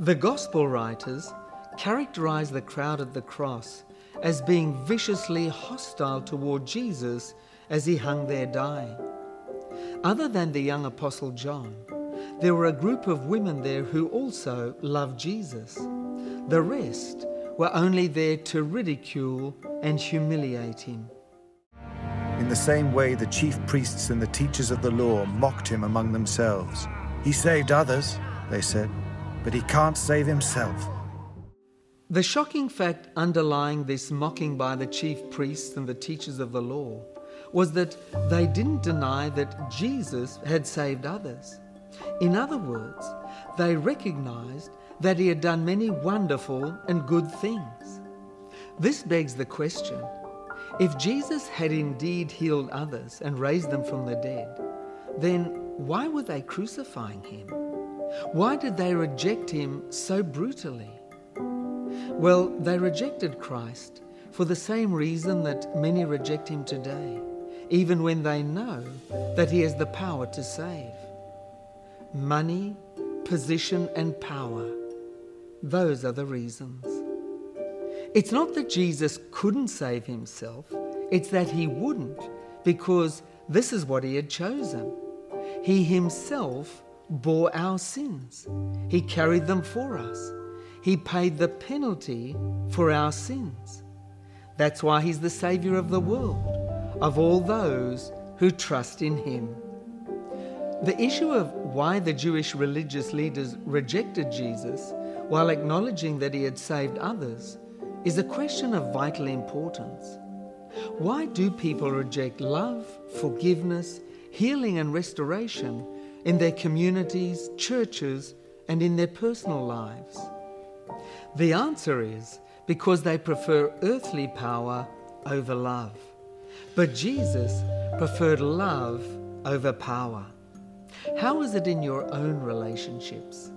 The Gospel writers characterize the crowd at the cross as being viciously hostile toward Jesus as he hung there dying. Other than the young apostle John, there were a group of women there who also loved Jesus. The rest were only there to ridicule and humiliate him. In the same way, the chief priests and the teachers of the law mocked him among themselves. He saved others, they said, but he can't save himself. The shocking fact underlying this mocking by the chief priests and the teachers of the law was that they didn't deny that Jesus had saved others. In other words, they recognized that he had done many wonderful and good things. This begs the question if Jesus had indeed healed others and raised them from the dead, then why were they crucifying him? Why did they reject him so brutally? Well, they rejected Christ for the same reason that many reject him today, even when they know that he has the power to save. Money, position, and power. Those are the reasons. It's not that Jesus couldn't save himself, it's that he wouldn't, because this is what he had chosen. He himself bore our sins, he carried them for us. He paid the penalty for our sins. That's why he's the Saviour of the world, of all those who trust in him. The issue of why the Jewish religious leaders rejected Jesus while acknowledging that he had saved others is a question of vital importance. Why do people reject love, forgiveness, healing, and restoration in their communities, churches, and in their personal lives? The answer is because they prefer earthly power over love. But Jesus preferred love over power. How is it in your own relationships?